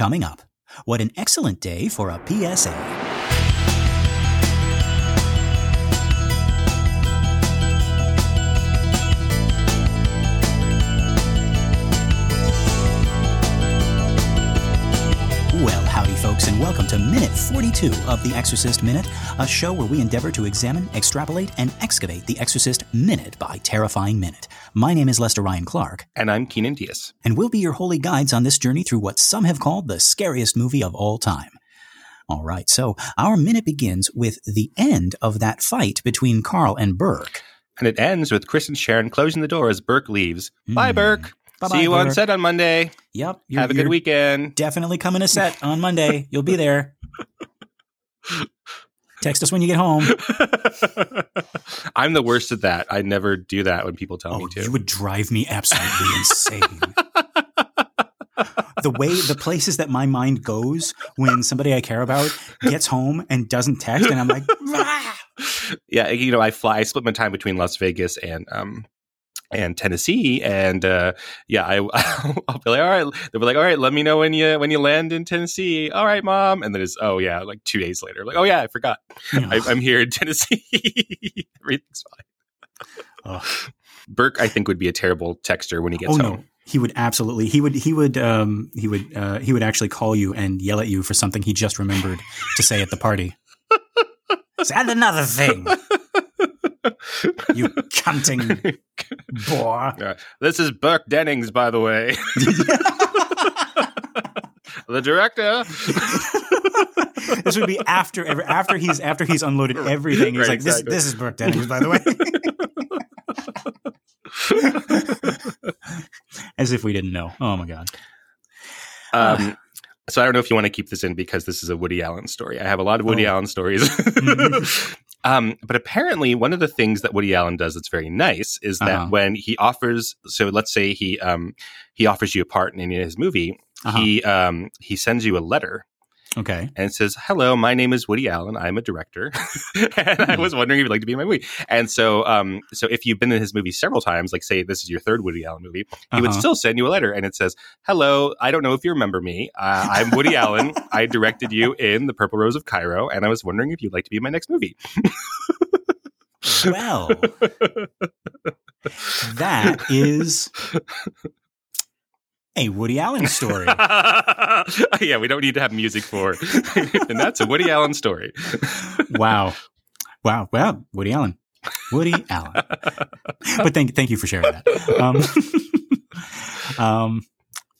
Coming up, what an excellent day for a PSA. Folks, and welcome to Minute 42 of The Exorcist Minute, a show where we endeavor to examine, extrapolate, and excavate The Exorcist minute by terrifying minute. My name is Lester Ryan Clark, And I'm Keenan Diaz. and we'll be your holy guides on this journey through what some have called the scariest movie of all time. All right, so our minute begins with the end of that fight between Carl and Burke. And it ends with Chris and Sharon closing the door as Burke leaves. Bye, Mm. Burke. Bye-bye, See you on set on Monday. Yep, Have a good weekend. Definitely coming to set on Monday. You'll be there. Text us when you get home. I'm the worst at that. I never do that when people tell Oh, me to. you would drive me absolutely insane. the way the places that my mind goes when somebody I care about gets home and doesn't text, and I'm like, "Ah." yeah, you know, I fly. I split my time between Las Vegas and um and Tennessee, and uh, yeah, I I'll be like, all right. They'll be like, all right, let me know when you when you land in Tennessee. All right, mom. And then it's oh yeah, like two days later, like oh yeah, I forgot. I, I'm here in Tennessee. Everything's fine. Ugh. Burke, I think, would be a terrible texter when he gets oh home. no, he would absolutely. He would. He would. Um. He would. Uh. He would actually call you and yell at you for something he just remembered to say at the party. And another thing, you cunting boar. Uh, this is Burke Dennings, by the way, the director. this would be after every, after he's after he's unloaded everything. He's Right, like, this exactly. this is Burke Dennings, by the way. As if we didn't know. Oh my god. Um, so I don't know if you want to keep this in because this is a Woody Allen story. I have a lot of Woody Oh. Allen stories. Um, but apparently, one of the things that Woody Allen does that's very nice is that Uh-huh. when he offers, so let's say he um, he offers you a part in any of his movie, Uh-huh. he um, he sends you a letter Okay. and it says, "Hello, my name is Woody Allen. I'm a director, and I Hmm. was wondering if you'd like to be in my movie." And so, um, so if you've been in his movie several times, like say this is your third Woody Allen movie, he would Uh-huh. still send you a letter, and it says, "Hello, I don't know if you remember me. Uh, I'm Woody Allen. I directed you in The Purple Rose of Cairo, and I was wondering if you'd like to be in my next movie." Well, that is a Woody Allen story. yeah, we don't need to have music for, and that's a Woody Allen story. Wow. Wow. Well, Woody Allen. Woody Allen. But thank thank you for sharing that. Um, um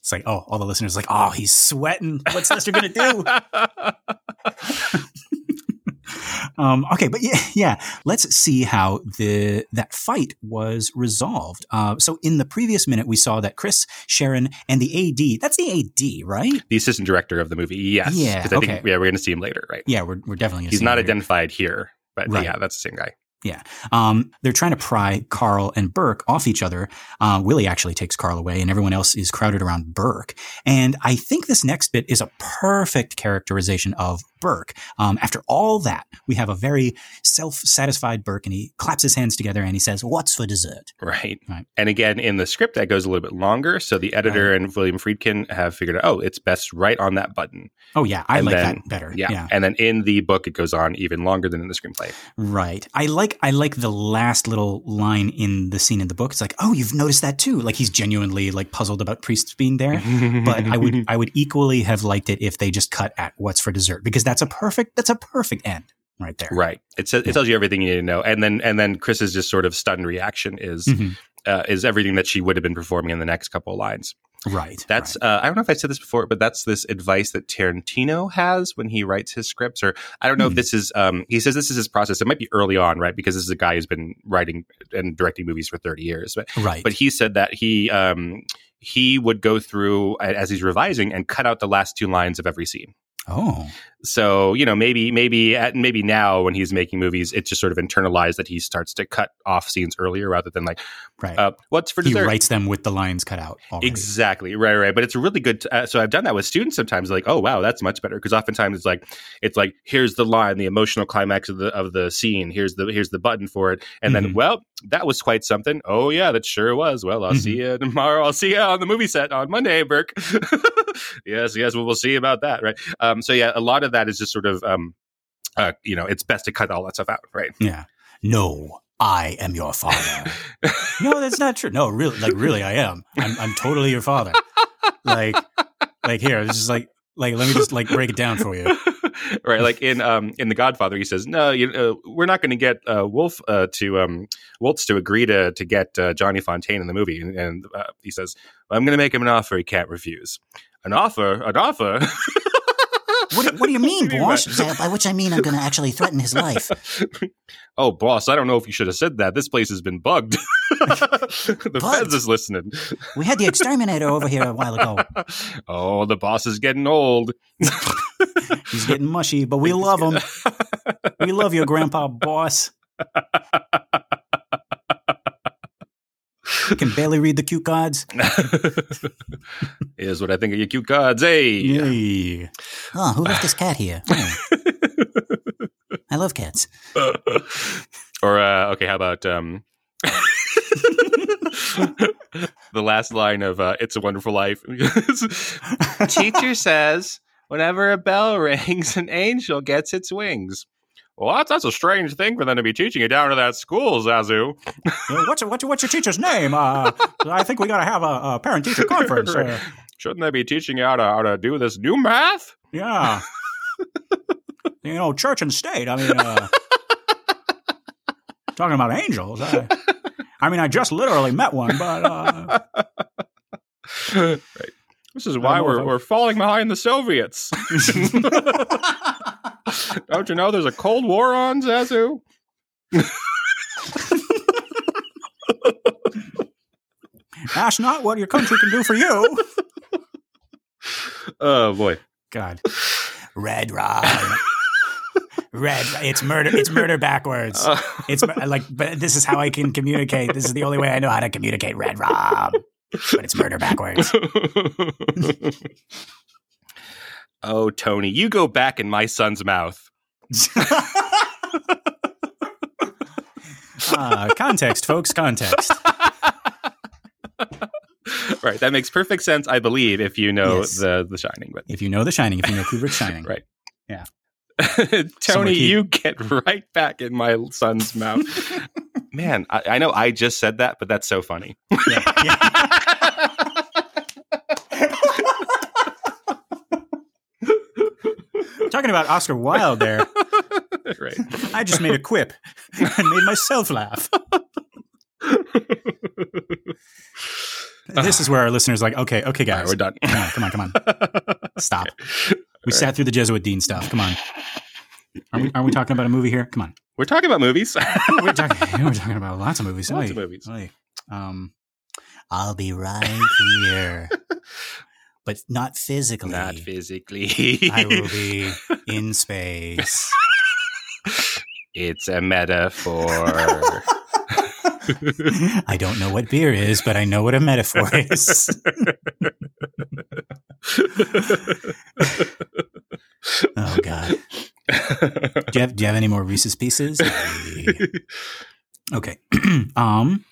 it's like, oh, all the listeners are like, oh, he's sweating. What's Lester gonna do? Um, okay, but yeah, yeah, let's see how the that fight was resolved. Uh, so in the previous minute, we saw that Chris, Sharon, and the AD. That's the AD, right? the assistant director of the movie. Yes, Yeah, I think okay. yeah, we're going to see him later, right? Yeah, we're we're definitely. He's see not identified here, but Right. yeah, that's the same guy. Yeah. Um, they're trying to pry Carl and Burke off each other. Uh, Willie actually takes Carl away, and everyone else is crowded around Burke. And I think this next bit is a perfect characterization of Burke. Um, after all that, we have a very self-satisfied Burke, and he claps his hands together and he says, "What's for dessert?" Right. Right. And again, in the script, that goes a little bit longer. So the editor and William Friedkin have figured out, oh, it's best right on that button. Oh yeah, I And like then- that better. Yeah. yeah. And then in the book, it goes on even longer than in the screenplay. Right. I like I like the last little line in the scene in the book. It's like, oh, you've noticed that too. Like he's genuinely like puzzled about priests being there. But I would I would equally have liked it if they just cut at what's for dessert because that's a perfect that's a perfect end right there. Right. It says Yeah. it tells you everything you need to know. And then and then Chris's just sort of stunned reaction is Mhm. uh, is everything that she would have been performing in the next couple of lines. Right. That's right. uh, I don't know if I said this before, but that's this advice that Tarantino has when he writes his scripts. Or I don't know Hmm. if this is um, he says this is his process. It might be early on, right? Because this is a guy who's been writing and directing movies for thirty years. But right. but he said that he um, he would go through as he's revising and cut out the last two lines of every scene. Oh, So you know, maybe maybe at, maybe now when he's making movies, it's just sort of internalized that he starts to cut off scenes earlier rather than like, right. uh, what's for he writes them with the lines cut out. Already. Exactly. Right. Right. But it's really good. To, uh, so I've done that with students sometimes. Like, oh wow, that's much better because oftentimes it's like it's like here's the line, the emotional climax of the of the scene. Here's the here's the button for it, and then Mhm. well, that was quite something. Oh yeah, that sure was. Well, I'll Mhm. see you tomorrow. I'll see you on the movie set on Monday, Burke. yes. Yes. Well, we'll see about that. Right. Um. So yeah, a lot of that is just sort of um. Uh, you know, it's best to cut all that stuff out, right? Yeah. No, I am your father. no, that's not true. No, really, like really, I am. I'm, I'm totally your father. Like, like here, this is like, like let me just like break it down for you. right like in um in the godfather he says no you uh, we're not going to get uh, wolf uh, to um Woltz to agree to to get uh, johnny fontane in the movie and, and uh, he says i'm going to make him an offer he can't refuse an offer an offer What, do- what do you mean, do you boss? by- by which I mean I'm going to actually threaten his life. oh boss i don't know if you should have said that this place has been bugged the Bugged? feds is listening We had the exterminator over here a while ago. oh the boss is getting old He's getting mushy, but we love him. We love your grandpa, boss. He can barely read the cue cards. Here's what I think of your cute cards. Hey. Yay. Oh, who left this cat here? Oh, I love cats. or uh, okay, how about um, the last line of uh, "It's a Wonderful Life"? Teacher says, "Whenever a bell rings, an angel gets its wings." Well, that's, that's a strange thing for them to be teaching you down to that school, Zuzu. What's, what's, what's your teacher's name? Uh, I think we got to have a, a parent teacher conference. Uh, Shouldn't they be teaching you how to, how to do this new math? yeah. you know, church and state. I mean, uh, talking about angels. I, I mean, I just literally met one, but uh, right. This is why we're, we're falling behind the Soviets. Don't you know there's a Cold War on, Zuzu? ask not what your country can do for you. Oh boy. God. Red Rob. Red. It's murder. It's murder backwards. Uh, It's like, but this is how I can communicate. This is the only way I know how to communicate. Red Rob. But it's murder backwards. oh, Tony, you go back in my son's mouth. Uh, context, folks. Context. right, that makes perfect sense, I believe, if you know Yes. the The Shining. But If you know The Shining, if you know Kubrick's Shining, Right. Yeah. Tony, keep- you get right back in my son's mouth. Man, I, I know I just said that, but that's so funny. Talking about Oscar Wilde there, right. I just made a quip and made myself laugh. this is where our listeners are like, okay, okay, All right, guys, we're done. come on, come on, come on, stop. We sat through the Jesuit Dean stuff. Come on, are we, are we talking about a movie here? Come on, We're talking about movies. we're talking, we're talking about lots of movies. Lots of movies. Um, I'll be right here. But not physically. Not physically. I will be in space. it's a metaphor. I don't know what beer is, but I know what a metaphor is. Oh God. Do you have Do you have any more Reese's Pieces? Okay. um,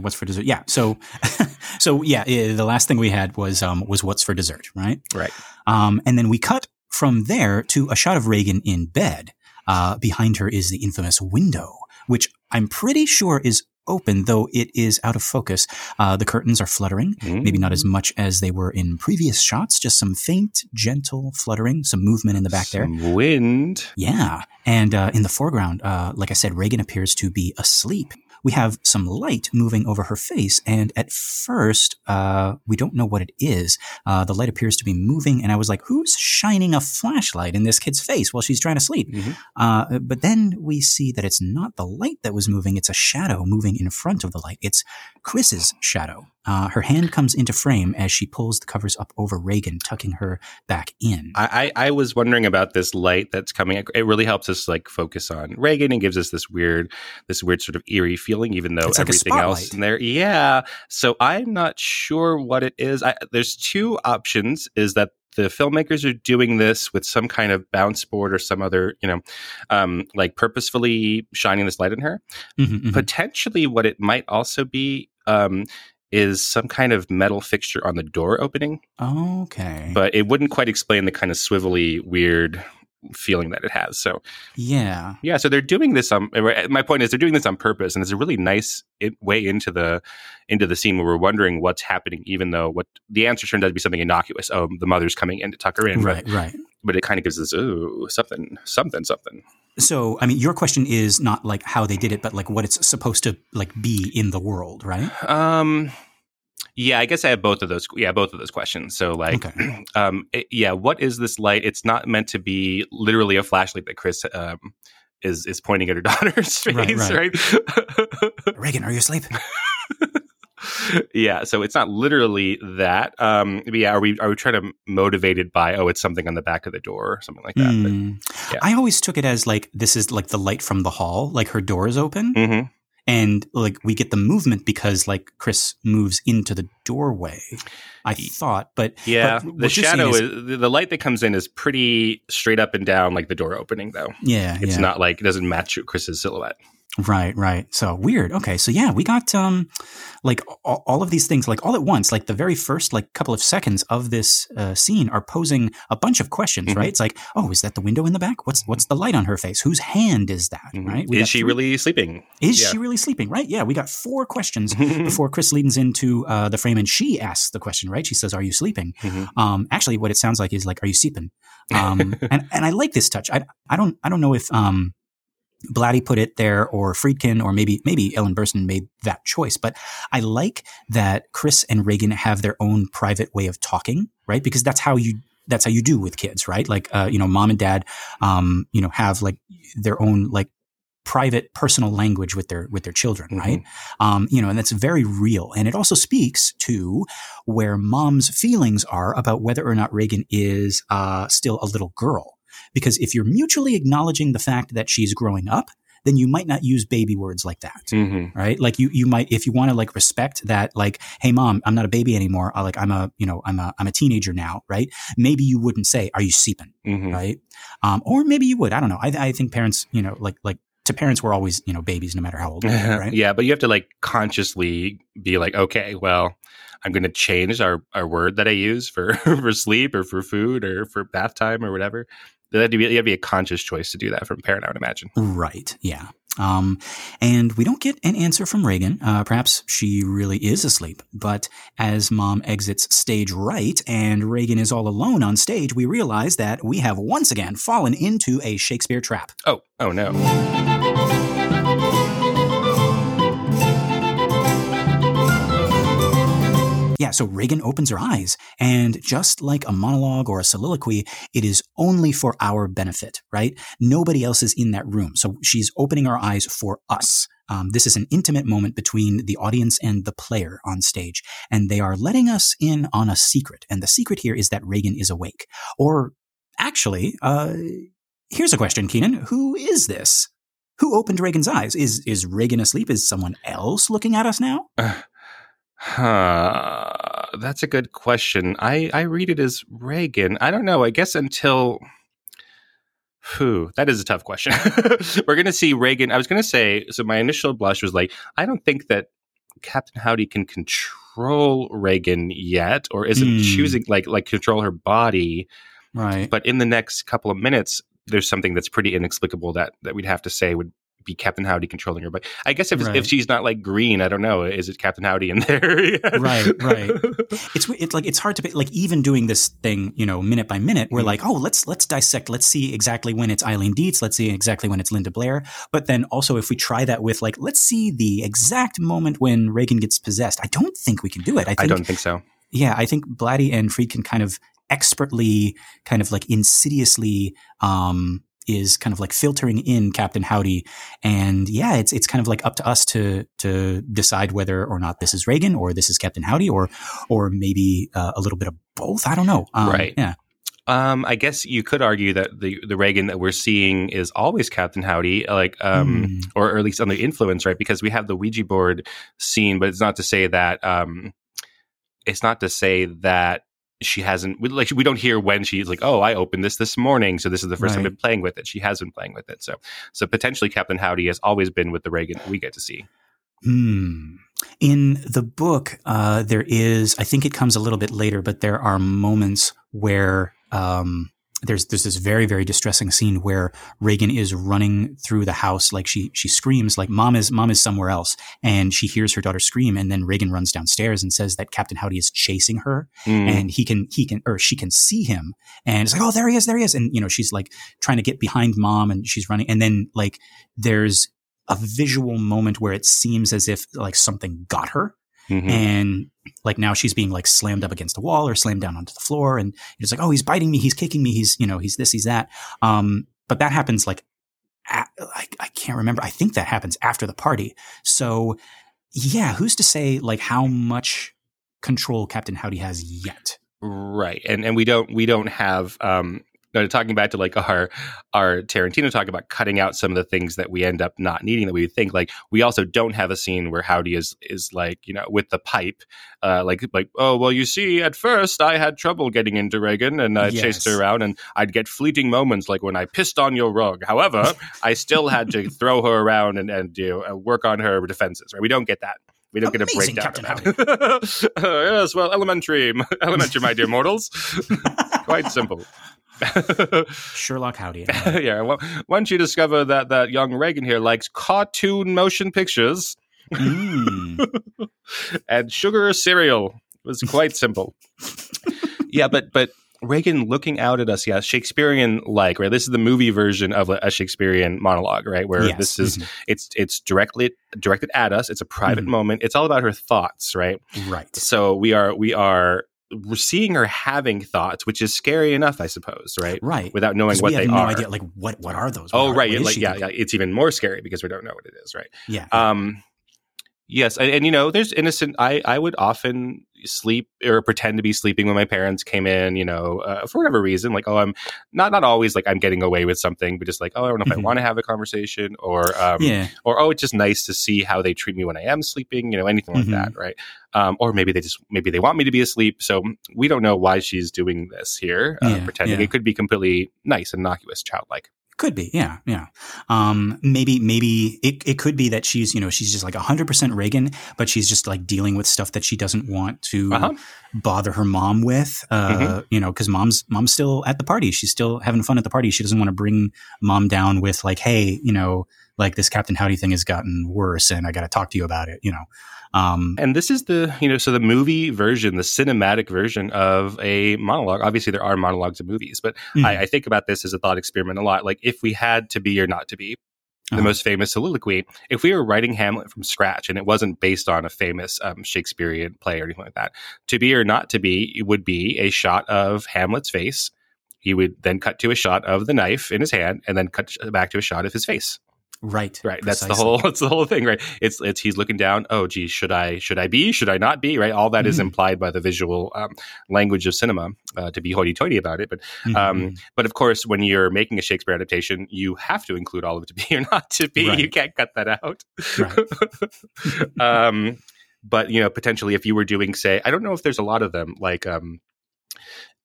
what's for dessert? Yeah. So, so yeah, eh, the last thing we had was um was what's for dessert, right? right. Um, and then we cut from there to a shot of Regan in bed. Uh, behind her is the infamous window, which I'm pretty sure is open, though it is out of focus. Uh, the curtains are fluttering, maybe not as much as they were in previous shots, just some faint, gentle fluttering, some movement in the back there. Wind. Yeah. And uh, in the foreground, uh, like I said, Regan appears to be asleep. We have some light moving over her face, and at first, uh, we don't know what it is. Uh, the light appears to be moving, and I was like, "Who's shining a flashlight in this kid's face while she's trying to sleep?" Mhm. Uh, but then we see that it's not the light that was moving; it's a shadow moving in front of the light. It's Chris's shadow. Uh, her hand comes into frame as she pulls the covers up over Regan, tucking her back in. I, I, I was wondering about this light that's coming. It really helps us like focus on Regan and gives us this weird, this weird sort of eerie feeling, even though It's like everything else in there. Yeah. So I'm not sure what it is. I, there's two options. Is that the filmmakers are doing this with some kind of bounce board or some other, you know, um, like purposefully shining this light on her. Mhm, mhm. Potentially, what it might also be um, is some kind of metal fixture on the door opening, okay. but it wouldn't quite explain the kind of swivelly, weird feeling that it has. So, yeah. yeah, so they're doing this. On uh, my point is, they're doing this on purpose, and it's a really nice it, way into the into the scene where we're wondering what's happening, even though what the answer turned out to be something innocuous. Oh, the mother's coming in to tuck her in, Right, right. But it kind of gives us ooh something, something, something. So, I mean, your question is not like how they did it, but like what it's supposed to like be in the world, right? Um, yeah, I guess I have both of those. Yeah, both of those questions. So, like, Okay. um, it- yeah, what is this light? It's not meant to be literally a flashlight that Chris um is is pointing at her daughter's face, Right, right? Regan, are you asleep? yeah, so it's not literally that. Um, but yeah, are we are we trying to motivate it by oh, it's something on the back of the door or something like that? Mm. yeah. I always took it as like this is like the light from the hall, like her door is open, But, hmm and like we get the movement because like Chris moves into the doorway. I thought, but Yeah, but the shadow is- is, the- the light that comes in is pretty straight up and down, like the door opening. Though yeah, it's yeah. not like it doesn't match Chris's silhouette. Right, right. So weird. Okay, so yeah, we got um, like all, all of these things, like all at once. Like the very first like couple of seconds of this uh, scene are posing a bunch of questions. Mhm. Right? It's like, oh, is that the window in the back? What's what's the light on her face? Whose hand is that? Mhm. Right? We Is she three- really sleeping? Is Yeah. she really sleeping? Right? Yeah, we got four questions before Chris leans into uh, the frame and she asks the question. Right? She says, "Are you sleeping?" Mhm. Um, actually, what it sounds like is like, "Are you sleeping?" Um, and and I like this touch. I I don't I don't know if um, Blatty put it there or Friedkin or maybe maybe Ellen Burstyn made that choice. But I like that Chris and Regan have their own private way of talking, right? Because that's how you that's how you do with kids, right? Like uh, you know, mom and dad, um, you know, have like their own like private personal language with their with their children Mhm. right um you know and that's very real and it also speaks to where mom's feelings are about whether or not regan is uh still a little girl because if you're mutually acknowledging the fact that she's growing up then you might not use baby words like that Mhm. right like you you might if you want to like respect that like hey mom i'm not a baby anymore I, like i'm a you know i'm a i'm a teenager now right maybe you wouldn't say are you seeping Mhm. right? Um, or maybe you would. I don't know. I, I think parents, you know, like like to parents, we're always you know babies, no matter how old, they are, right? yeah, but you have to like consciously be like, okay, well, I'm going to change our, our word that I use for for sleep or for food or for bath time or whatever. That had to be, to be a conscious choice to do that from a parent, I would imagine. Right. Yeah. Um, and we don't get an answer from Regan. Uh, perhaps she really is asleep. But as mom exits stage right and Regan is all alone on stage, we realize that we have once again fallen into a Shakespeare trap. Oh, oh no. Yeah, so Regan opens her eyes, and just like a monologue or a soliloquy, it is only for our benefit, right? Nobody else is in that room. So she's opening our eyes for us. Um, this is an intimate moment between the audience and the player on stage, and they are letting us in on a secret. And the secret here is that Regan is awake. Or actually, uh, here's a question, Keenan. Who is this? Who opened Regan's eyes? Is is Regan asleep? Is someone else looking at us now? Huh. That's a good question. I, I read it as Regan. I don't know. I guess until. Whew, that is a tough question. We're going to see Regan. I was going to say, so my initial blush was like, I don't think that Captain Howdy can control Regan yet, or isn't Hmm. choosing, like, like control her body. Right. But in the next couple of minutes, there's something that's pretty inexplicable that, that we'd have to say would be Captain Howdy controlling her. But I guess if, Right. if she's not like green, I don't know. Is it Captain Howdy in there? Right, right. it's it's like it's hard to be, like even doing this thing you know minute by minute we're Mhm. like oh let's let's dissect let's see exactly when it's Eileen Dietz let's see exactly when it's Linda Blair but then also if we try that with like let's see the exact moment when Regan gets possessed I don't think we can do it I think I don't think so. yeah I think Blatty and Friedkin kind of expertly kind of like insidiously um is kind of like filtering in Captain Howdy, and yeah, it's it's kind of like up to us to to decide whether or not this is Regan or this is Captain Howdy or or maybe uh, a little bit of both. I don't know. Um, Right. Yeah. Um, I guess you could argue that the the Regan that we're seeing is always Captain Howdy, like, um, Hmm. or, or at least under influence, right? Because we have the Ouija board scene, but it's not to say that, um, it's not to say that she hasn't, like, we don't hear when she's like, oh, I opened this this morning, so this is the first time I've been playing with it. She has been playing with it, so so potentially Captain Howdy has always been with the Regan that we get to see. Hmm. In the book, uh, there is, I think it comes a little bit later, but there are moments where um, there's there's this very very distressing scene where Regan is running through the house, like she she screams, like mom is mom is somewhere else, and she hears her daughter scream, and then Regan runs downstairs and says that Captain Howdy is chasing her, Mm. and he can he can or she can see him and it's like oh there he is there he is and you know she's like trying to get behind mom and she's running and then like there's a visual moment where it seems as if like something got her Mhm. and like now she's being like slammed up against a wall or slammed down onto the floor and it's like oh he's biting me he's kicking me he's you know he's this he's that um but that happens like at, I, I can't remember i think that happens after the party so yeah who's to say like how much control captain howdy has yet Right. And and we don't we don't have um talking back to like our our Tarantino talk about cutting out some of the things that we end up not needing that we think like we also don't have a scene where Howdy is is like you know with the pipe uh like like oh well you see at first I had trouble getting into Regan and I chased her around and I'd get fleeting moments like when I pissed on your rug. However I still had to throw her around and and you know, work on her defenses right? We don't get that. We don't Amazing, get a breakdown Captain. Uh, yes well elementary elementary my dear mortals. Quite simple. sherlock howdy yeah. Well, once you discover that that young Regan here likes cartoon motion pictures Mm. and sugar cereal, it was quite simple. yeah, but but Regan looking out at us, yeah, Shakespearean like, right? This is the movie version of a, Shakespearean monologue, right? Where Yes. this is Mhm. it's it's directly directed at us. It's a private Mhm. moment. It's all about her thoughts, right? right So we are we're seeing her having thoughts, which is scary enough, I suppose, right? right Without knowing what we have they no are. idea like what what are those Oh, are- right. Like, yeah, yeah. It's even more scary because we don't know what it is, right? yeah Um, yes, and, and you know, there's innocent. I I would often sleep or pretend to be sleeping when my parents came in. You know, uh, for whatever reason, like oh, I'm not not always like I'm getting away with something, but just like oh, I don't know if Mhm. I want to have a conversation or um, yeah or oh, it's just nice to see how they treat me when I am sleeping. You know, anything like Mhm. that, right? Um, or maybe they just maybe they want me to be asleep. So we don't know why she's doing this here, uh, Yeah, pretending yeah. it could be completely nice, innocuous, childlike. Could be, yeah, yeah. Um, maybe, maybe it, it could be that she's, you know, she's just like hundred percent Regan, but she's just like dealing with stuff that she doesn't want to Uh-huh. bother her mom with. Uh, you know, because mom's mom's still at the party. She's still having fun at the party. She doesn't want to bring mom down with like, hey, you know, like this Captain Howdy thing has gotten worse, and I got to talk to you about it. You know, um, And this is the, you know, so the movie version, the cinematic version of a monologue. Obviously, there are monologues in movies, but mhm. I, I think about this as a thought experiment a lot. Like, if we had to be or not to be, the Uh-huh. most famous soliloquy, if we were writing Hamlet from scratch and it wasn't based on a famous um, Shakespearean play or anything like that, to be or not to be would be a shot of Hamlet's face. He would then cut to a shot of the knife in his hand and then cut back to a shot of his face. Right, Right. That's the whole that's the whole thing, right? It's it's he's looking down, oh geez, should I should I be? Should I not be? Right? All that is Mhm. implied by the visual um, language of cinema, uh, to be hoity toity about it. But Mhm. um, but of course, when you're making a Shakespeare adaptation, you have to include all of it to be or not to be. Right. You can't cut that out. Right. um, but you know, potentially, if you were doing, say, I don't know if there's a lot of them, like um,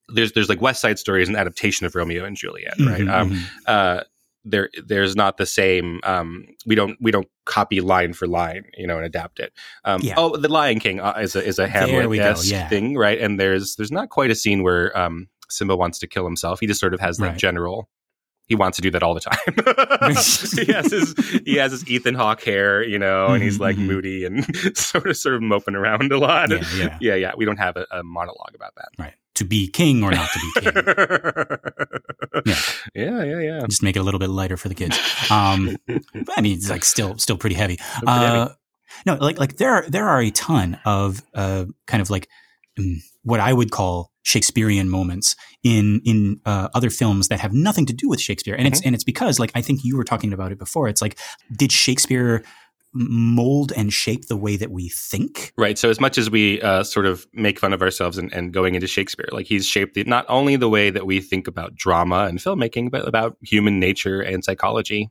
there's there's like West Side Story is an adaptation of Romeo and Juliet, right? Mhm, Um, mhm. uh, there there's not the same. Um, we don't we don't copy line for line, you know, and adapt it. Um, Yeah. Oh, the Lion King uh, is a is a Hamlet yeah. thing, right? And there's there's not quite a scene where um, Simba wants to kill himself. He just sort of has that Right. general. He wants to do that all the time. he has his he has his Ethan Hawke hair, you know, and he's Mhm, like mhm. moody and sort of sort of moping around a lot. yeah, yeah, yeah, yeah. We don't have a, a monologue about that. right. To be king or not to be king. yeah, yeah, yeah, yeah. just make it a little bit lighter for the kids. Um, but I mean, it's like still still pretty heavy. Pretty Uh, heavy. no, like like there are there are a ton of uh, kind of like mm, what I would call Shakespearean moments in in uh, other films that have nothing to do with Shakespeare, and it's and it's because like I think you were talking about it before. It's like did Shakespeare mold and shape the way that we think. Right. So as much as we uh, sort of make fun of ourselves and, and going into Shakespeare, like he's shaped the, not only the way that we think about drama and filmmaking, but about human nature and psychology.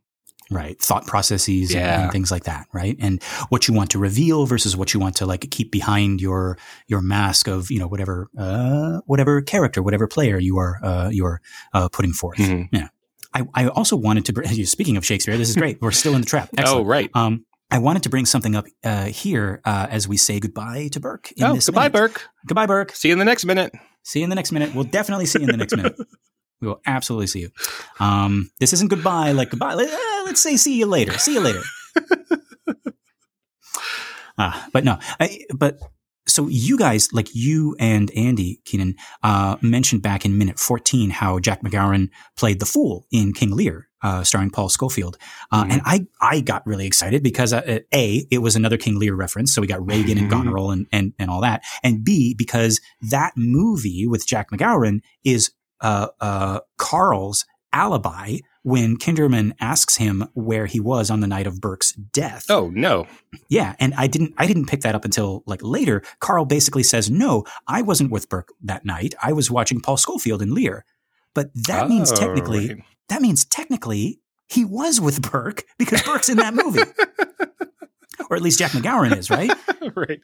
Right. Thought processes and- Yeah. and, things like that. Right. And what you want to reveal versus what you want to like keep behind your, your mask of, you know, whatever, uh, whatever character, whatever player you are, uh, you're, uh, putting forth. Mhm. Yeah. I, I also wanted to, speaking of Shakespeare, this is great. We're still in the trap. Oh, right. Um, I wanted to bring something up uh, here uh, as we say goodbye to Burke. In Oh, this goodbye, minute. Burke. Goodbye, Burke. See you in the next minute. See you in the next minute. We'll definitely see you in the next minute. We will absolutely see you. Um, this isn't goodbye like goodbye. Let, uh, let's say see you later. See you later. uh, but no, I, but so you guys, like you and Andy Keenan, uh, mentioned back in minute 14 how Jack MacGowran played the fool in King Lear, uh, starring Paul Scofield. Uh, Mhm. And I, I got really excited because, uh, A, it was another King Lear reference. So we got Regan and Mhm. Goneril and, and, and all that. And B, because that movie with Jack MacGowran is, uh, uh, Carl's alibi when Kinderman asks him where he was on the night of Burke's death. Oh, no. Yeah, and I didn't I didn't pick that up until like later. Carl basically says, "No, I wasn't with Burke that night. I was watching Paul Scofield in Lear." But that means Oh, technically right. that means technically he was with Burke because Burke's in that movie. or at least Jack MacGowran is, right? right.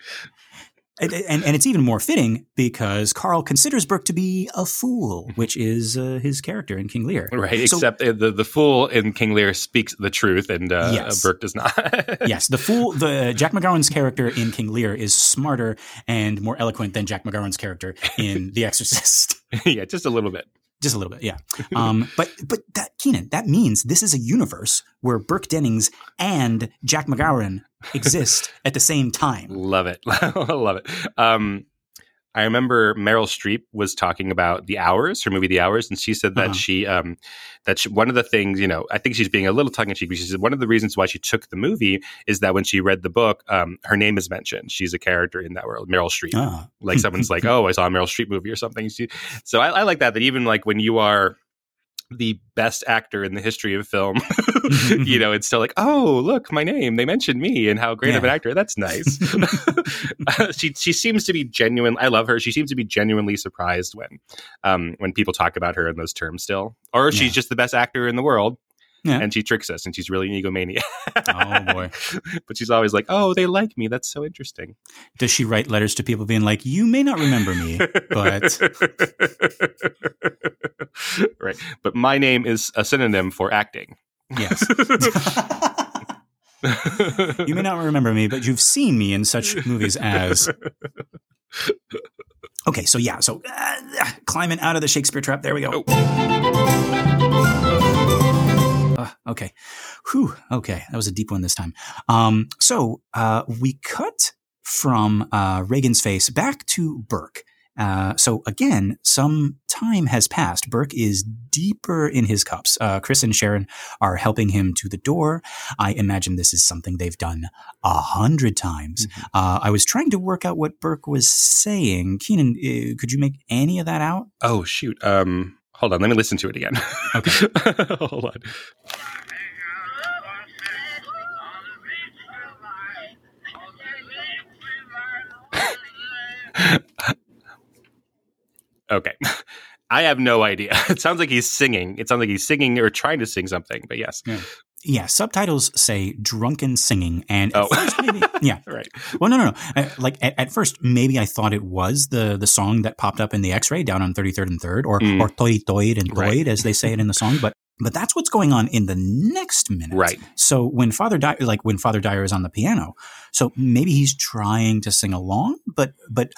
And, and, and it's even more fitting because Carl considers Burke to be a fool, which is uh, his character in King Lear. Right. So- Except uh, the, the fool in King Lear speaks the truth and uh, Yes. Burke does not. yes, the fool, the Jack MacGowran's character in King Lear is smarter and more eloquent than Jack MacGowran's character in The Exorcist. yeah, just a little bit. Just a little bit, yeah. Um, but but that Keenan, that means this is a universe where Burke Dennings and Jack MacGowran exist at the same time. Love it. Love it. Um, I remember Meryl Streep was talking about The Hours, her movie The Hours, and she said that Uh-huh. she um, that she, one of the things, you know, I think she's being a little tongue in cheek, she said one of the reasons why she took the movie is that when she read the book, um, her name is mentioned. She's a character in that world, Meryl Streep. Ah. like someone's like, "Oh, I saw a Meryl Streep movie or something." She- So I, I like that. That even like when you are the best actor in the history of film, you know, it's still like, "Oh, look, my name. They mentioned me and how great of an actor. That's nice." She she seems to be genuine. I love her. She seems to be genuinely surprised when um when people talk about her in those terms still, or she's just the best actor in the world. Yeah. And she tricks us, and she's really an egomaniac. Oh, boy. but she's always like, "Oh, they like me. That's so interesting." Does she write letters to people being like, "You may not remember me, but right. But my name is a synonym for acting. yes." you may not remember me, but you've seen me in such movies as. Okay, so yeah, so uh, climbing out of the Shakespeare trap. There we go. Uh, okay, whew. Okay, that was a deep one this time. Um, so uh, we cut from uh, Regan's face back to Burke. Uh, so again, some time has passed. Burke is deeper in his cups. Uh, Chris and Sharon are helping him to the door. I imagine this is something they've done a hundred times. Uh, I was trying to work out what Burke was saying. Keenan, uh, could you make any of that out? Oh shoot. Um hold on, let me listen to it again. Okay. hold on. Okay. I have no idea. It sounds like he's singing. It sounds like he's singing or trying to sing something, but yes. Yeah, subtitles say drunken singing, and Oh. maybe, yeah. Right. Well, no, no, no. Uh, like at, at first, maybe I thought it was the the song that popped up in the X-ray down on Thirty Third and Third, or Mm. or toy toid and Right. as they say it in the song. But but that's what's going on in the next minute. Right. So when Father Dyer, like when Father Dyer is on the piano, so maybe he's trying to sing along, but but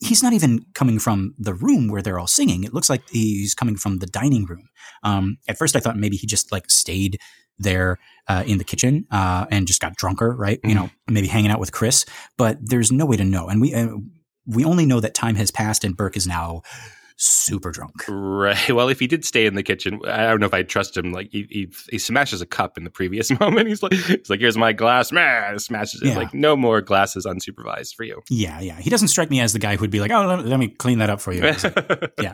he's not even coming from the room where they're all singing. It looks like he's coming from the dining room. Um, at first, I thought maybe he just like stayed there uh, in the kitchen uh, and just got drunker, right? You know, maybe hanging out with Chris. But there's no way to know, and we uh, we only know that time has passed and Burke is now super drunk. Right. Well, if he did stay in the kitchen, I don't know if I'd trust him. Like he, he, he smashes a cup in the previous moment. He's like, he's like, here's my glass, man. Smashes it. Yeah. Like no more glasses unsupervised for you. Yeah, yeah. He doesn't strike me as the guy who'd be like, "Oh, let, let me clean that up for you." Like, yeah,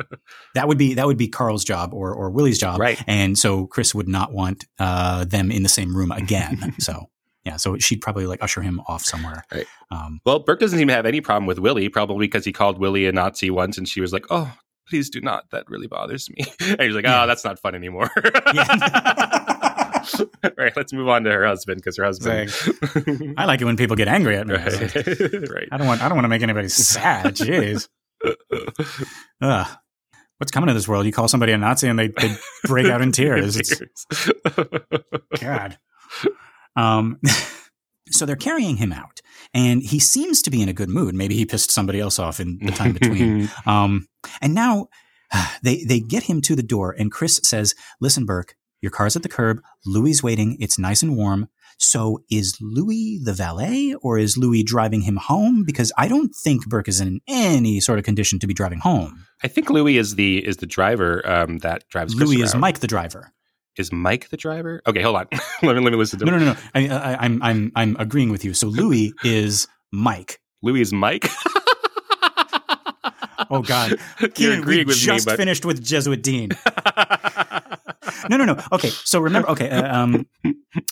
that would be that would be Carl's job or or Willie's job, Right. And so Chris would not want uh, them in the same room again. so yeah, so she'd probably like usher him off somewhere. Right. Um, Well, Burke doesn't seem to have any problem with Willie, probably because he called Willie a Nazi once, and she was like, "Oh, please do not. That really bothers me." And he's like, "Oh, Yeah. that's not fun anymore." Right. Let's move on to her husband because her husband. I like it when people get angry at me. right. right. I don't want I don't want to make anybody sad. Jeez. Ugh. What's coming to this world? You call somebody a Nazi and they, they break out in tears. It's, God. Um, so they're carrying him out, and he seems to be in a good mood. Maybe he pissed somebody else off in the time between. Um, and now they they get him to the door, and Chris says, "Listen, Burke, your car's at the curb. Louis waiting. It's nice and warm. So is Louis the valet, or is Louis driving him home? Because I don't think Burke is in any sort of condition to be driving home. I think Louis is the is the driver um, that drives. Chris Louis is. Mike the driver. Is Mike the driver? Okay, hold on. let me let me listen to No, no, no, no. I, I, I'm I'm I'm agreeing with you. So Louis is Mike. Louis is Mike. Oh God, You're Kieran, agreeing we with just me, but finished with Jesuit Dean. No, no, no. Okay, so remember, okay, uh, um,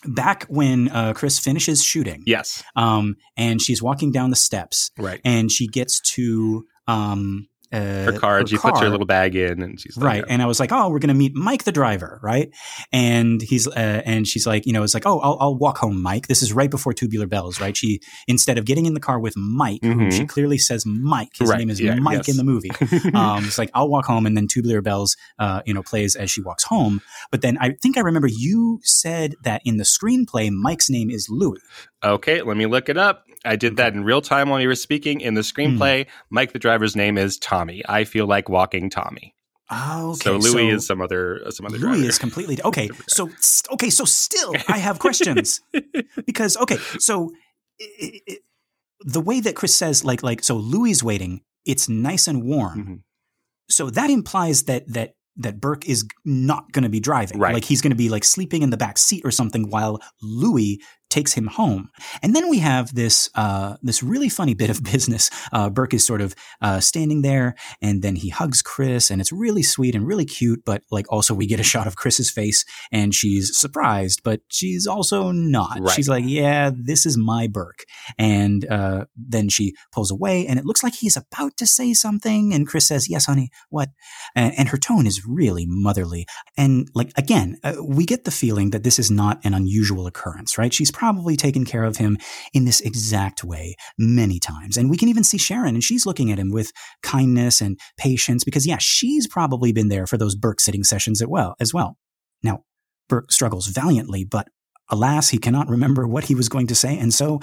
back when uh, Chris finishes shooting, yes, um, and she's walking down the steps, right. and she gets to um, uh, Her car. she puts her little bag in, and she's right and i was like oh we're gonna meet mike the driver right and he's uh, and she's like you know it's like oh I'll, I'll walk home mike this is right before tubular bells right she instead of getting in the car with mike who Mhm. she clearly says mike his Right, name is yeah, mike yes. in the movie um, it's like I'll walk home, and then Tubular Bells, uh, you know, plays as she walks home. But then I think I remember you said that in the screenplay, Mike's name is Louis. Okay, let me look it up. I did that in real time while you were speaking. In the screenplay, Mike the driver's name is Tommy. I feel like walking Tommy. Oh, okay. so Louis is some other uh, some other Louis driver. is completely okay. So okay, so still I have questions because okay, so i i the way that Chris says like like so Louis is waiting, it's nice and warm. Mhm. So that implies that that that Burke is not going to be driving. Right. Like he's going to be like sleeping in the back seat or something while Louis takes him home. And then we have this uh, this really funny bit of business. Uh, Burke is sort of uh, standing there, and then he hugs Chris, and it's really sweet and really cute. But like also we get a shot of Chris's face, and she's surprised, but she's also not. Right. She's like, "Yeah, this is my Burke." And uh, then she pulls away, and it looks like he's about to say something, and Chris says, "Yes, honey, what?" And, and her tone is really motherly. And like again, uh, we get the feeling that this is not an unusual occurrence, right? She's probably taken care of him in this exact way many times. And we can even see Sharon, and she's looking at him with kindness and patience because, yeah, she's probably been there for those Burke sitting sessions as well. As well. Now, Burke struggles valiantly, but alas, he cannot remember what he was going to say, and so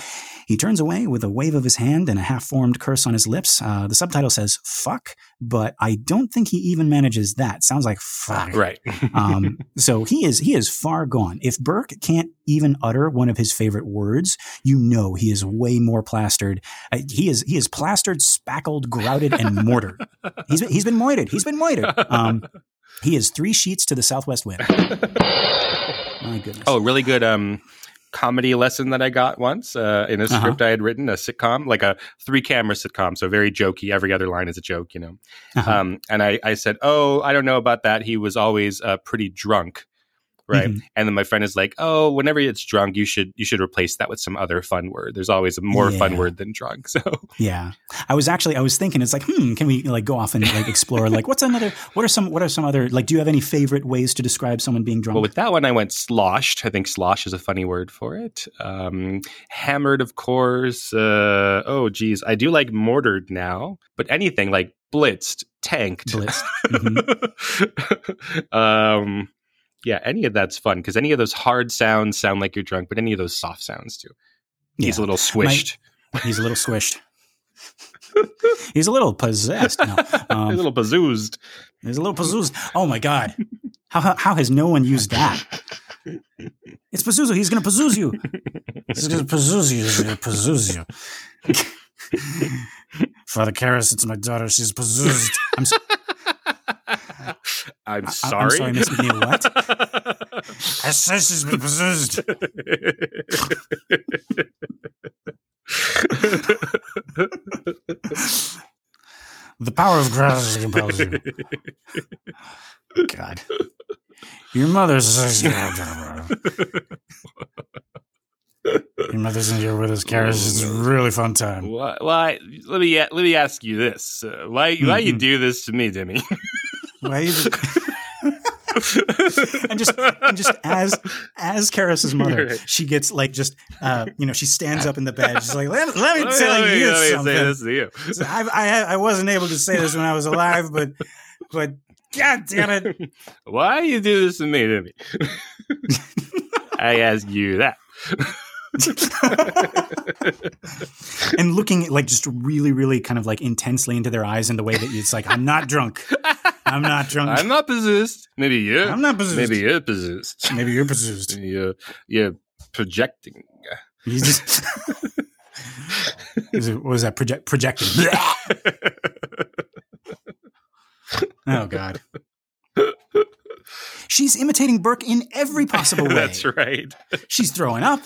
he turns away with a wave of his hand and a half-formed curse on his lips. Uh, the subtitle says "fuck," but I don't think he even manages that. Sounds like "fuck." right. um, so he is he is far gone. If Burke can't even utter one of his favorite words, you know he is way more plastered. Uh, he is he is plastered, spackled, grouted, and mortared. He's been, he's been moited. He's been moited. Um, he is three sheets to the southwest wind. My goodness. oh, really good um comedy lesson that I got once uh, in a Uh-huh. script I had written, a sitcom, like a three camera sitcom, so very jokey. Every other line is a joke, you know. Uh-huh. Um, and I, I said, "Oh, I don't know about that. He was always uh, pretty drunk." Right, Mhm. and then my friend is like, "Oh, whenever it's drunk, you should you should replace that with some other fun word. There's always a more fun word than drunk." So Yeah, I was actually I was thinking it's like hmm can we like go off and like explore like what's another what are some what are some other like do you have any favorite ways to describe someone being drunk? Well, with that one, I went sloshed. I think slosh is a funny word for it. Um, hammered, of course. Uh, oh, geez. I do like mortared now, but anything like blitzed, tanked. Blitzed. Mm-hmm. um, yeah, any of that's fun because any of those hard sounds sound like you're drunk, but any of those soft sounds too. He's a little squished, He's a little squished. He's a little possessed. No, a um, little bazoozed. he's a little Pazuzu. Oh my god! How, how how has no one used that? It's Pazuzu. He's gonna Pazuzu you. He's gonna Pazuzu you. He's gonna Pazuzu you. Father Karras, it's my daughter. She's Pazuzed. I'm so- I'm sorry. I'm sorry, Miss MacNeil. What? I she's been possessed. The power of gravity compels you. God. Your mother's your mother's in here with us, Karras. It's a really fun time. why, why? Let me let me ask you this: uh, Why why you Mhm. do this to me, Dimmy? You and just and just as as Karras's mother, Right. she gets like just uh you know she stands up in the bed. She's like, let, let me Let tell me- you let me something. say this to you. So I, I I wasn't able to say this when I was alive, but but God damn it, Why you do this to me? I ask you that. and looking like just really really kind of like intensely into their eyes in the way that it's like I'm not drunk, I'm not drunk, I'm not possessed. Maybe you. I'm not possessed. Maybe you're possessed. Maybe you're possessed. You're you're projecting. You just Is it- what was that project projecting? oh God. She's imitating Burke in every possible way. That's right. She's throwing up.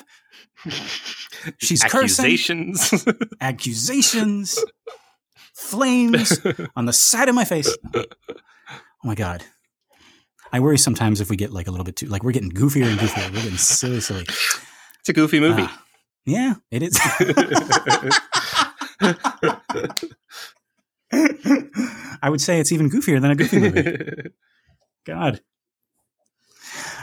She's cursing. Accusations. Accusations. Flames on the side of my face. Oh my God. I worry sometimes if we get like a little bit too like we're getting goofier and goofier. We're getting silly, silly. it's a goofy movie. Ah, yeah, it is. I would say it's even goofier than a goofy movie. God.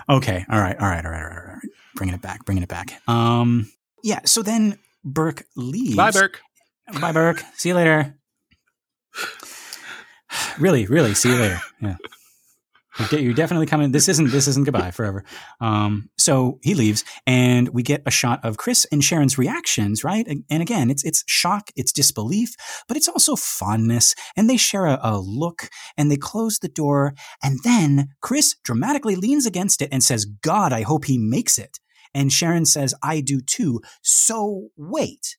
Okay. All right. All right. All right. All right. All right. Bringing it back. Bringing it back. Um. Yeah. So then Burke leaves. Bye, Burke. Bye, Burke. See you later. really, really. See you later. Yeah. You're de- You're definitely coming. This isn't. This isn't goodbye forever. Um. So he leaves, and we get a shot of Chris and Sharon's reactions. Right. And and again, it's it's shock, it's disbelief, but it's also fondness. And they share a, a look, and they close the door, and then Chris dramatically leans against it and says, "God, I hope he makes it." And Sharon says, "I do too." So wait.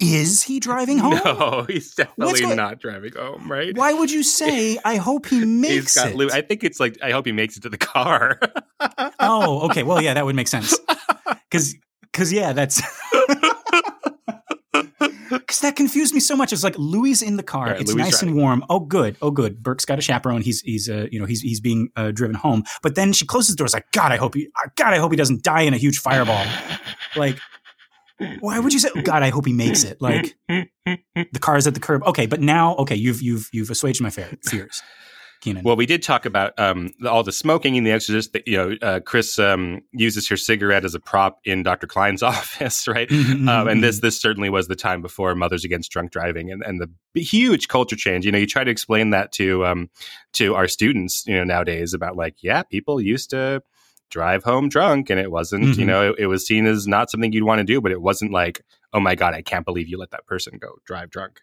Is he driving home? No, he's definitely going- not driving home, right? Why would you say, I hope he makes it? I think it's like. I hope he makes it to the car. oh, okay. Well, yeah, that would make sense. Because, because yeah, that's. Because that confused me so much. It's like Louis in the car. Right, it's Louis nice and warm. Oh, good. Oh, good. Burke's got a chaperone. He's he's uh, you know he's he's being uh, driven home. But then she closes the door. It's like God. I hope he. God. I hope he doesn't die in a huge fireball. Like, why would you say? God. I hope he makes it. Like the car is at the curb. Okay, but now okay, you've you've you've assuaged my fears, Keenan. Well, we did talk about um, all the smoking in The Exorcist. That, you know, uh, Chris um, uses her cigarette as a prop in Dr. Klein's office, right? Mhm, Um, and this this certainly was the time before Mothers Against Drunk Driving and, and the huge culture change. You know, you try to explain that to um, to our students, you know, nowadays about like, yeah, people used to drive home drunk, and it wasn't, you Mhm. know, it, it was seen as not something you'd want to do, but it wasn't like, oh my god, I can't believe you let that person go drive drunk.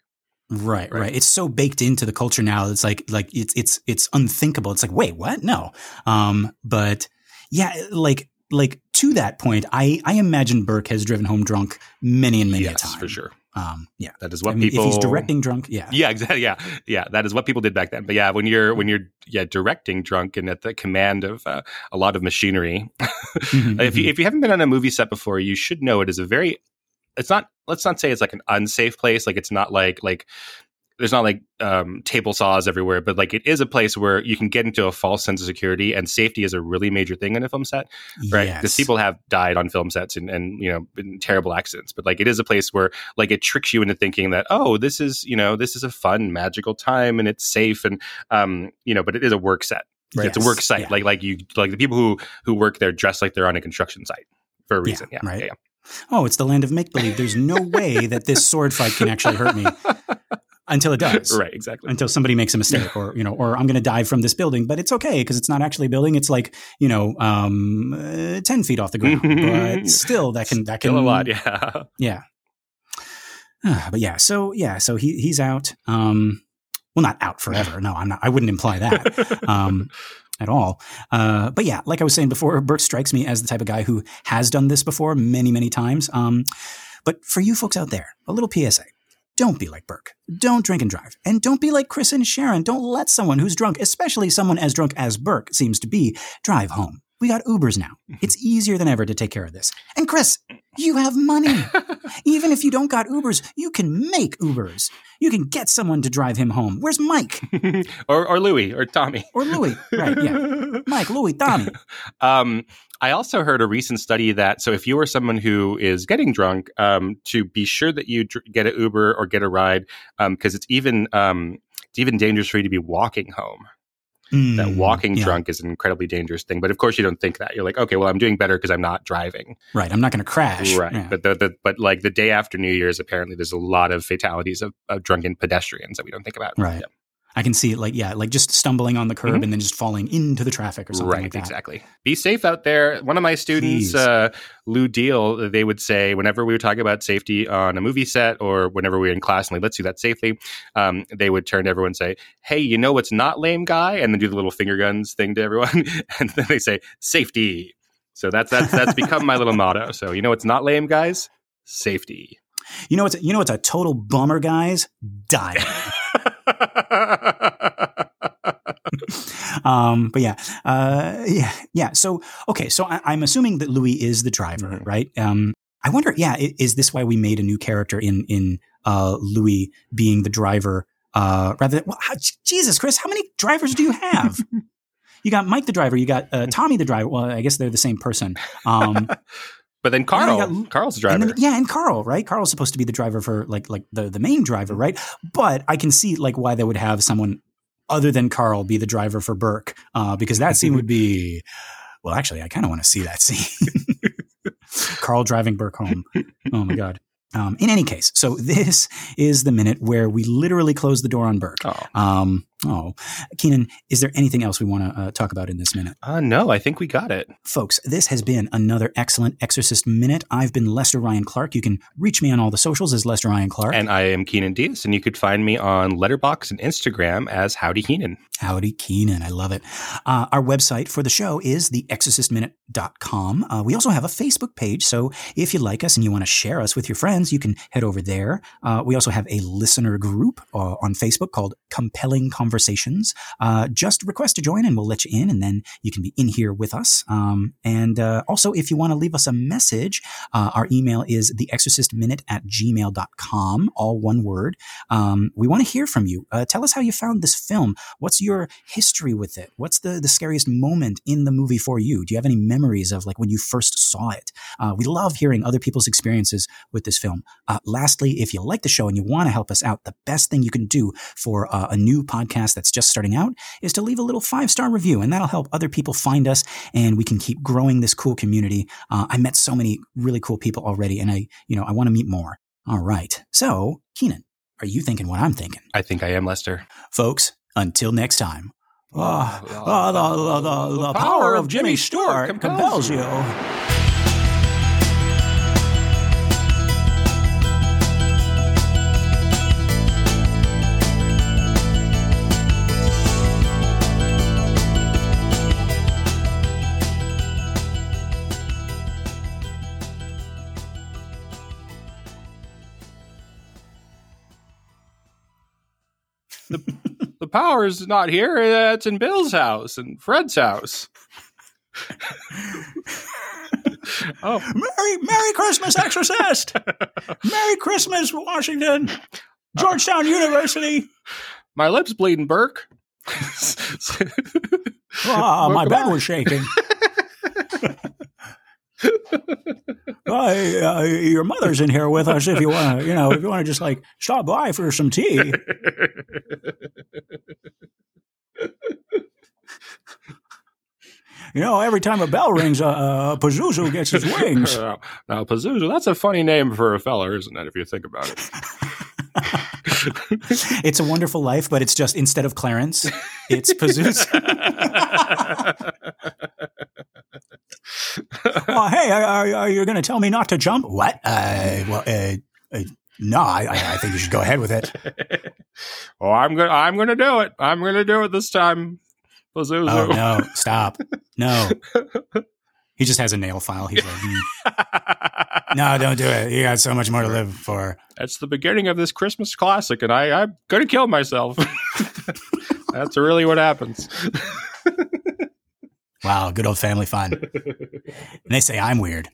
Right, Right. right, It's so baked into the culture now. It's like like it's it's it's unthinkable. It's like wait, what? No. Um, but yeah, like like to that point, I I imagine Burke has driven home drunk many and many a time for sure. Um, yeah. That is I what mean, people. if he's directing drunk, yeah, Yeah, exactly. Yeah, yeah. That is what people did back then. But yeah, when you're when you're yeah directing drunk and at the command of uh, a lot of machinery, Mhm, if you mhm. if you haven't been on a movie set before, you should know it is a very. It's not. Let's not say it's like an unsafe place. Like it's not like like. There's not like um, table saws everywhere, but like it is a place where you can get into a false sense of security, and safety is a really major thing in a film set right? Because Yes. people have died on film sets and, and you know in terrible accidents, but like it is a place where like it tricks you into thinking that oh this is you know this is a fun magical time and it's safe and um you know but it is a work set, right? It's a work site, yeah. like like you like the people who who work there dress like they're on a construction site for a Yeah, reason, yeah, right. yeah, oh, it's the land of make believe. There's no way that this sword fight can actually hurt me until it does. right, exactly. until somebody makes a mistake or you know or i'm going to dive from this building but it's okay because it's not actually a building it's like you know um uh, 10 feet off the ground but still that can that can Still a lot, yeah. yeah Ah, but yeah so yeah so he he's out um well not out forever no i'm not i wouldn't imply that um at all uh but yeah like i was saying before burke strikes me as the type of guy who has done this before many many times um but for you folks out there a little psa don't be like Burke. Don't drink and drive. And don't be like Chris and Sharon. Don't let someone who's drunk, especially someone as drunk as Burke seems to be, drive home. We got Ubers now. It's easier than ever to take care of this. And Chris, you have money. Even if you don't got Ubers, you can make Ubers. You can get someone to drive him home. Where's Mike? or or Louis or Tommy. Or Louis. Right, yeah. Mike, Louis, Tommy. Um, I also heard a recent study that so if you are someone who is getting drunk, um, to be sure that you dr- get an Uber or get a ride, because it's even um, it's even dangerous for you to be walking home. That Mm, walking yeah. drunk is an incredibly dangerous thing. But of course, you don't think that. You're like, okay, well, I'm doing better because I'm not driving. Right. I'm not going to crash. Right. Yeah. But the, the but like the day after New Year's, apparently there's a lot of fatalities of, of drunken pedestrians that we don't think about. Right. Yeah. I can see it like, yeah, like just stumbling on the curb Mhm. and then just falling into the traffic or something right. like that. exactly. Be safe out there. One of my students, uh, Lou Deal, they would say whenever we were talking about safety on a movie set or whenever we were in class and like, let's do that safely, um, they would turn to everyone and say, "Hey, you know what's not lame, guy?" And then do the little finger guns thing to everyone, and then they say, "Safety." So that's that's that's become my little motto. So you know what's not lame, guys? Safety. You know what's you know what's a total bummer, guys? Dying. um, but yeah, uh, yeah, yeah. So okay, so I, I'm assuming that Louis is the driver, Mhm. right? Um, I wonder, yeah, i- is this why we made a new character in in uh, Louis being the driver? Uh, rather, than, well, how, Jesus, Chris, how many drivers do you have? you got Mike the driver, you got uh, Tommy the driver. Well, I guess they're the same person. Um, but then Karl, got- Karl's the driver. then, yeah, and Karl, right? Karl's supposed to be the driver for like like the the main driver, right? But I can see like why they would have someone other than Karl be the driver for Burke, uh, because that scene would be. Well, actually, I kind of want to see that scene. Karl driving Burke home. Oh my god. Um, in any case, so this is the minute where we literally close the door on Burke. oh. Um, oh, Keenan, is there anything else we want to uh, talk about in this minute? Uh, no, I think we got it. Folks, this has been another excellent Exorcist Minute. I've been Lester Ryan Clark. You can reach me on all the socials as Lester Ryan Clark. And I am Keenan Diaz, and you could find me on Letterboxd and Instagram as Howdy Keenan. Howdy Keenan. I love it. Uh, our website for the show is theexorcistminute.com. Uh, we also have a Facebook page. So if you like us and you want to share us with your friends, you can head over there. Uh, we also have a listener group uh, on Facebook called Compelling Conversations. Uh, just request to join and we'll let you in and then you can be in here with us. Um, and uh, also, if you want to leave us a message, uh, our email is theexorcistminute at gmail.com, all one word. Um, we want to hear from you. Uh, tell us how you found this film. What's your history with it? What's the, the scariest moment in the movie for you? Do you have any memories of like when you first saw it? Uh, we love hearing other people's experiences with this film. Uh, lastly, if you like the show and you want to help us out, the best thing you can do for a new podcast that's just starting out is to leave a little five star review, and that'll help other people find us, and we can keep growing this cool community. Uh, I met so many really cool people already, and I, you know, I want to meet more. All right, so Keenan, are you thinking what I'm thinking, I think I am Lester. folks? Until next time. Ah, the, the, the, the power of Jimmy Stewart compels you. The power is not here. It's in Bill's house and Fred's house. oh, Merry, Merry Christmas, Exorcist! Merry Christmas, Washington! Georgetown University! my lips bleeding, Burke. Ah, my bed was shaking. I, uh, your mother's in here with us if you want to, you know, if you want to just like stop by for some tea. You know, every time a bell rings, uh, uh, Pazuzu gets his wings. now, now, Pazuzu, that's a funny name for a feller, isn't it, if you think about it? it's a wonderful life, but it's just instead of Clarence, it's Pazuzu. well, hey, are, are you going to tell me not to jump? What? Uh, well, uh, uh, no, I, I think you should go ahead with it. oh, I'm gonna, I'm gonna do it. I'm gonna do it this time, Pazuzu. Oh no! Stop! No. He just has a nail file. He's like, "Hmm. no, don't do it. You got so much more to live for. that's the beginning of this Christmas classic, and I, I'm gonna kill myself. that's really what happens. Wow, good old family fun. and they say I'm weird.